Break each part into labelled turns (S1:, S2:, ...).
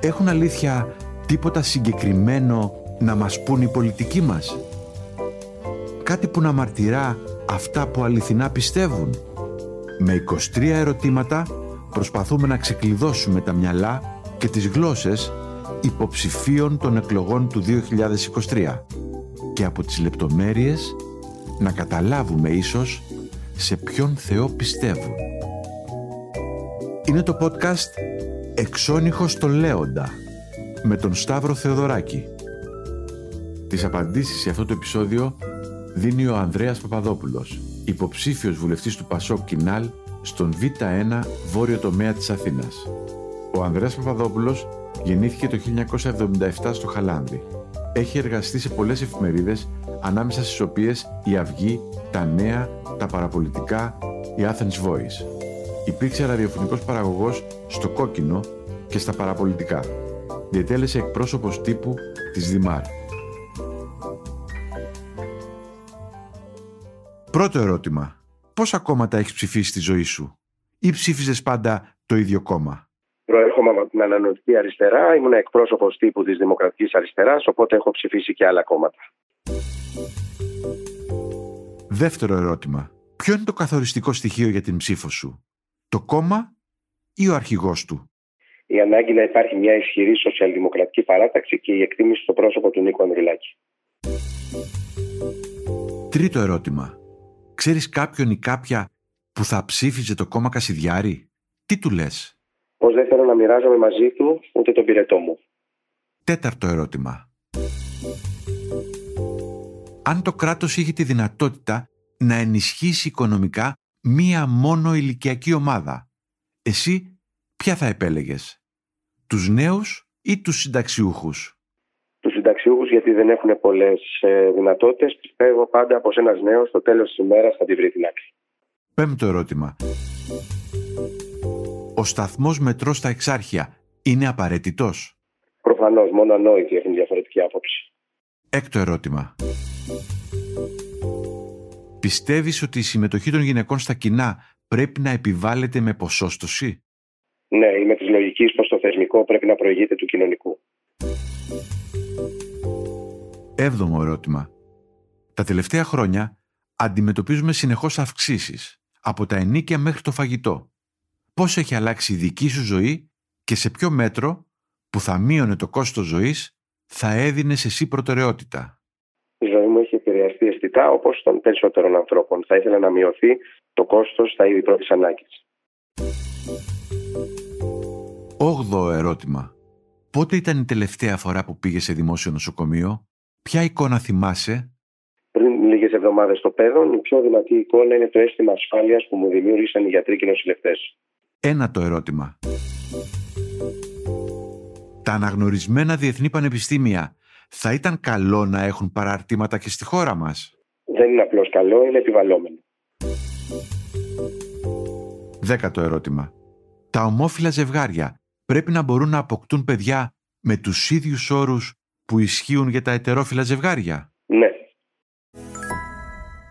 S1: Έχουν αλήθεια τίποτα συγκεκριμένο να μας πούν οι πολιτικοί μας; Κάτι που να μαρτυρά αυτά που αληθινά πιστεύουν; Με 23 ερωτήματα προσπαθούμε να ξεκλειδώσουμε τα μυαλά και τις γλώσσες υποψηφίων των εκλογών του 2023 και από τις λεπτομέρειες να καταλάβουμε ίσως σε ποιον Θεό πιστεύουν. Είναι το podcast «Εξώνυχος το Λέοντα» με τον Σταύρο Θεοδωράκη. Τις απαντήσεις σε αυτό το επεισόδιο δίνει ο Ανδρέας Παπαδόπουλος, υποψήφιος βουλευτής του Πασόκ Κινάλ στον Β1 βόρειο τομέα της Αθήνας. Ο Ανδρέας Παπαδόπουλος γεννήθηκε το 1977 στο Χαλάνδη. Έχει εργαστεί σε πολλές εφημερίδες, ανάμεσα στις οποίες η Αυγή, τα Νέα, τα Παραπολιτικά, η Athens Voice. Υπήρξε ραδιοφωνικός παραγωγός στο Κόκκινο και στα Παραπολιτικά. Διετέλεσε εκπρόσωπος τύπου της Δημάρ. Πρώτο ερώτημα. Πόσα κόμματα έχεις ψηφίσει στη ζωή σου; Ή ψήφιζες πάντα το ίδιο κόμμα;
S2: Προέρχομαι από την ανανοητική αριστερά, ήμουν εκπρόσωπος τύπου της Δημοκρατικής Αριστεράς, οπότε έχω ψηφίσει και άλλα κόμματα.
S1: Δεύτερο ερώτημα. Ποιο είναι το καθοριστικό στοιχείο για την ψήφο σου, το κόμμα ή ο αρχηγός του;
S2: Η ανάγκη να υπάρχει μια ισχυρή σοσιαλδημοκρατική παράταξη και η εκτίμηση στο πρόσωπο του Νίκο Ανδρουλάκη.
S1: Τρίτο ερώτημα. Ξέρεις κάποιον ή κάποια που θα ψήφιζε το κόμμα Κασιδιάρη; Τι του λες;
S2: Πως δεν θέλω να μοιράζομαι μαζί του ούτε τον πυρετό μου.
S1: Τέταρτο ερώτημα. Αν το κράτος είχε τη δυνατότητα να ενισχύσει οικονομικά μία μόνο ηλικιακή ομάδα, εσύ ποια θα επέλεγες. Τους νέους ή τους συνταξιούχους;
S2: Τους συνταξιούχους γιατί δεν έχουν πολλές ε, δυνατότητες. Πιστεύω πάντα πως ένας νέος στο τέλος της ημέρας θα τη βρει την άκρη.
S1: Πέμπτο ερώτημα. Ο σταθμός μετρό στα εξάρχεια είναι απαραίτητος;
S2: Προφανώς, μόνο ανόητοι έχουν διαφορετική άποψη.
S1: Έκτο ερώτημα. Πιστεύεις ότι η συμμετοχή των γυναικών στα κοινά πρέπει να επιβάλλεται με ποσόστοση;
S2: Ναι, είμαι της λογικής πως το θεσμικό πρέπει να προηγείται του κοινωνικού.
S1: Έβδομο ερώτημα. Τα τελευταία χρόνια αντιμετωπίζουμε συνεχώς αυξήσεις από τα ενίκια μέχρι το φαγητό. Πώς έχει αλλάξει η δική σου ζωή και σε ποιο μέτρο που θα μείωνε το κόστος ζωής θα έδινε εσύ προτεραιότητα;
S2: Η ζωή μου έχει επηρεαστεί αισθητά όπως των περισσότερων ανθρώπων. Θα ήθελα να μειωθεί το κόστος στα είδη πρώτης ανάγκης.
S1: Όγδοο ερώτημα. Πότε ήταν η τελευταία φορά που πήγε σε δημόσιο νοσοκομείο, ποια εικόνα θυμάσαι,
S2: Πριν λίγες εβδομάδες στο παιδόν, η πιο δυνατή εικόνα είναι το αίσθημα ασφάλειας που μου δημιούργησαν οι γιατροί και οι νοσηλευτές.
S1: Ένα το ερώτημα. Τα αναγνωρισμένα διεθνή πανεπιστήμια θα ήταν καλό να έχουν παραρτήματα και στη χώρα μας;
S2: Δεν είναι απλώς καλό, είναι επιβαλλόμενο.
S1: Δέκατο ερώτημα. Τα ομόφυλα ζευγάρια πρέπει να μπορούν να αποκτούν παιδιά με τους ίδιους όρους που ισχύουν για τα ετερόφυλα ζευγάρια;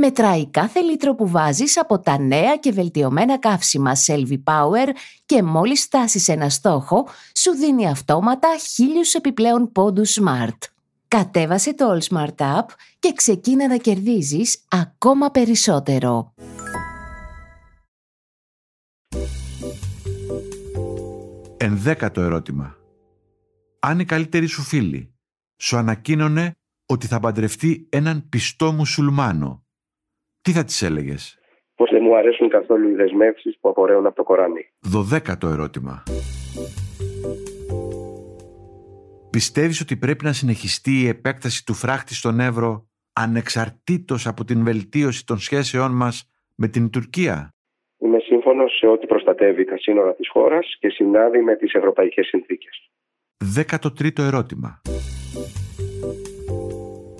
S3: Μετράει κάθε λίτρο που βάζεις από τα νέα και βελτιωμένα καύσιμα Selvi Power και μόλις φτάσεις ένα στόχο, σου δίνει αυτόματα χίλιους επιπλέον πόντους Smart. Κατέβασε το All Smart App και ξεκίνα να κερδίζεις ακόμα περισσότερο.
S1: Ενδέκατο ερώτημα. Αν η καλύτερη σου φίλη σου ανακοίνωνε ότι θα παντρευτεί έναν πιστό μουσουλμάνο, τι θα της έλεγες;
S2: Πως δεν μου αρέσουν καθόλου οι δεσμεύσεις που απορρέουν από το Κοράνι.
S1: Δωδέκατο ερώτημα. Πιστεύεις ότι πρέπει να συνεχιστεί η επέκταση του φράχτη στον Εύρο ανεξαρτήτως από την βελτίωση των σχέσεών μας με την Τουρκία;
S2: Είμαι σύμφωνος σε ό,τι προστατεύει τα σύνορα της χώρας και συνάδει με τις ευρωπαϊκές συνθήκες.
S1: Δέκατο τρίτο ερώτημα.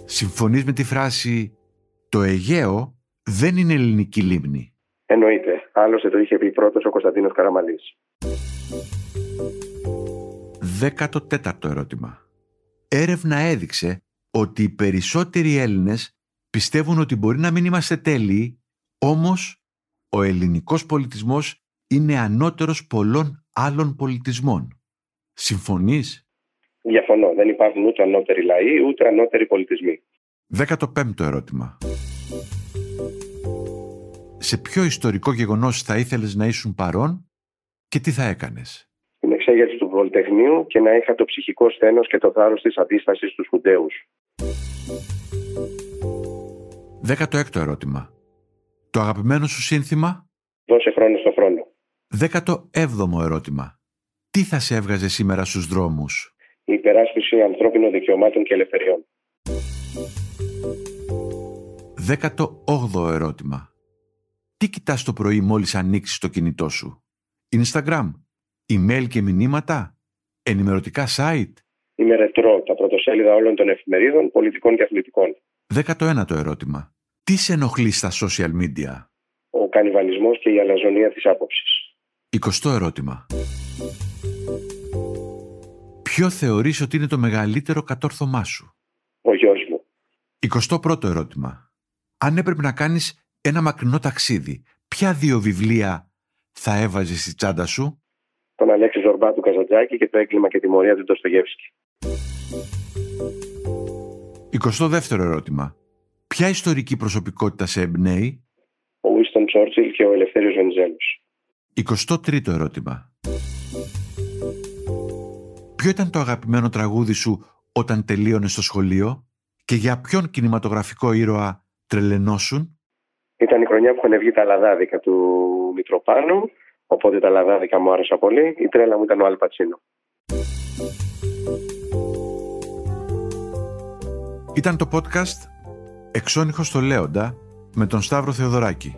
S1: Συμφωνείς με τη φράση «Το Αιγαίο δεν είναι ελληνική λίμνη».
S2: Εννοείται. Άλλωστε το είχε πει πρώτος ο Κωνσταντίνος Καραμαλής.
S1: Δέκατο τέταρτο ερώτημα. Έρευνα έδειξε ότι οι περισσότεροι Έλληνες πιστεύουν ότι μπορεί να μην είμαστε τέλειοι, όμως ο ελληνικός πολιτισμός είναι ανώτερος πολλών άλλων πολιτισμών. Συμφωνείς;
S2: Διαφωνώ. Δεν υπάρχουν ούτε ανώτεροι λαοί, ούτε ανώτεροι πολιτισμοί.
S1: Δέκατο πέμπτο ερώτημα. Σε ποιο ιστορικό γεγονός θα ήθελες να ήσουν παρόν και τι θα έκανες;
S2: Την εξέγερση του Πολυτεχνείου και να είχα το ψυχικό σθένος και το θάρρος της αντίστασης στους Χουντέους.
S1: Δέκατο έκτο ερώτημα. Το αγαπημένο σου σύνθημα;
S2: Δώσε χρόνο στο χρόνο.
S1: Δέκατο έβδομο ερώτημα. Τι θα σε έβγαζε σήμερα στους δρόμους;
S2: Η υπεράσπιση ανθρώπινων δικαιωμάτων και ελευθεριών.
S1: Δέκατο όγδοο ερώτημα. Τι κοιτάς το πρωί μόλις ανοίξεις το κινητό σου; Instagram, email και μηνύματα, ενημερωτικά site;
S2: Είμαι ρετρό τα πρωτοσέλιδα όλων των εφημερίδων, πολιτικών και αθλητικών.
S1: Δέκατο ένατο ερώτημα. Τι σε ενοχλεί στα social media?
S2: Ο κανιβαλισμός και η αλαζονία της άποψης.
S1: Εικοστό ερώτημα. Ποιο θεωρείς ότι είναι το μεγαλύτερο κατόρθωμά σου;
S2: Ο γιος μου.
S1: Εικοστό πρώτο ερώτημα. Αν έπρεπε να κάνεις ένα μακρινό ταξίδι, ποια δύο βιβλία θα έβαζες στη τσάντα σου;
S2: Τον Αλέξη Ζορμπά του Καζαντζάκη και το έγκλημα και τιμωρία του Ντοστογεύσκη.
S1: Εικοστό δεύτερο ερώτημα. Ποια ιστορική προσωπικότητα σε εμπνέει;
S2: Ο Βίστον Τσόρτσιλ και ο Ελευθέριος Βενιζέλος.
S1: Εικοστό τρίτο ερώτημα. Ποιο ήταν το αγαπημένο τραγούδι σου όταν τελείωνες στο σχολείο και για ποιον κινηματογραφικό ήρωα τρελενώσουν;
S2: Ήταν η χρονιά που είχαν βγει τα λαδάδικα του Μητροπάνου, οπότε τα λαδάδικα μου άρεσαν πολύ. Η τρέλα μου ήταν ο Αλπατσίνο.
S1: Ήταν το podcast «Εξώνυχος στο Λέοντα» με τον Σταύρο Θεοδωράκη.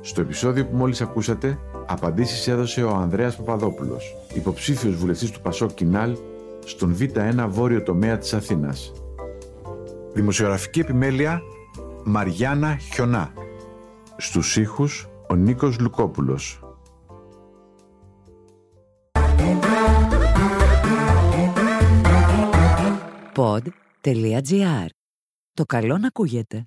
S1: Στο επεισόδιο που μόλις ακούσατε, απαντήσεις έδωσε ο Ανδρέας Παπαδόπουλος, υποψήφιος βουλευτής του Πασό Κινάλ στον Β1 βόρειο τομέα της Αθήνας. Δημοσιογραφική επιμέλεια Μαριάννα Χιονά. Στους ήχους ο Νίκος Λουκόπουλος.
S3: Pod.gr. Το καλό να ακούγεται.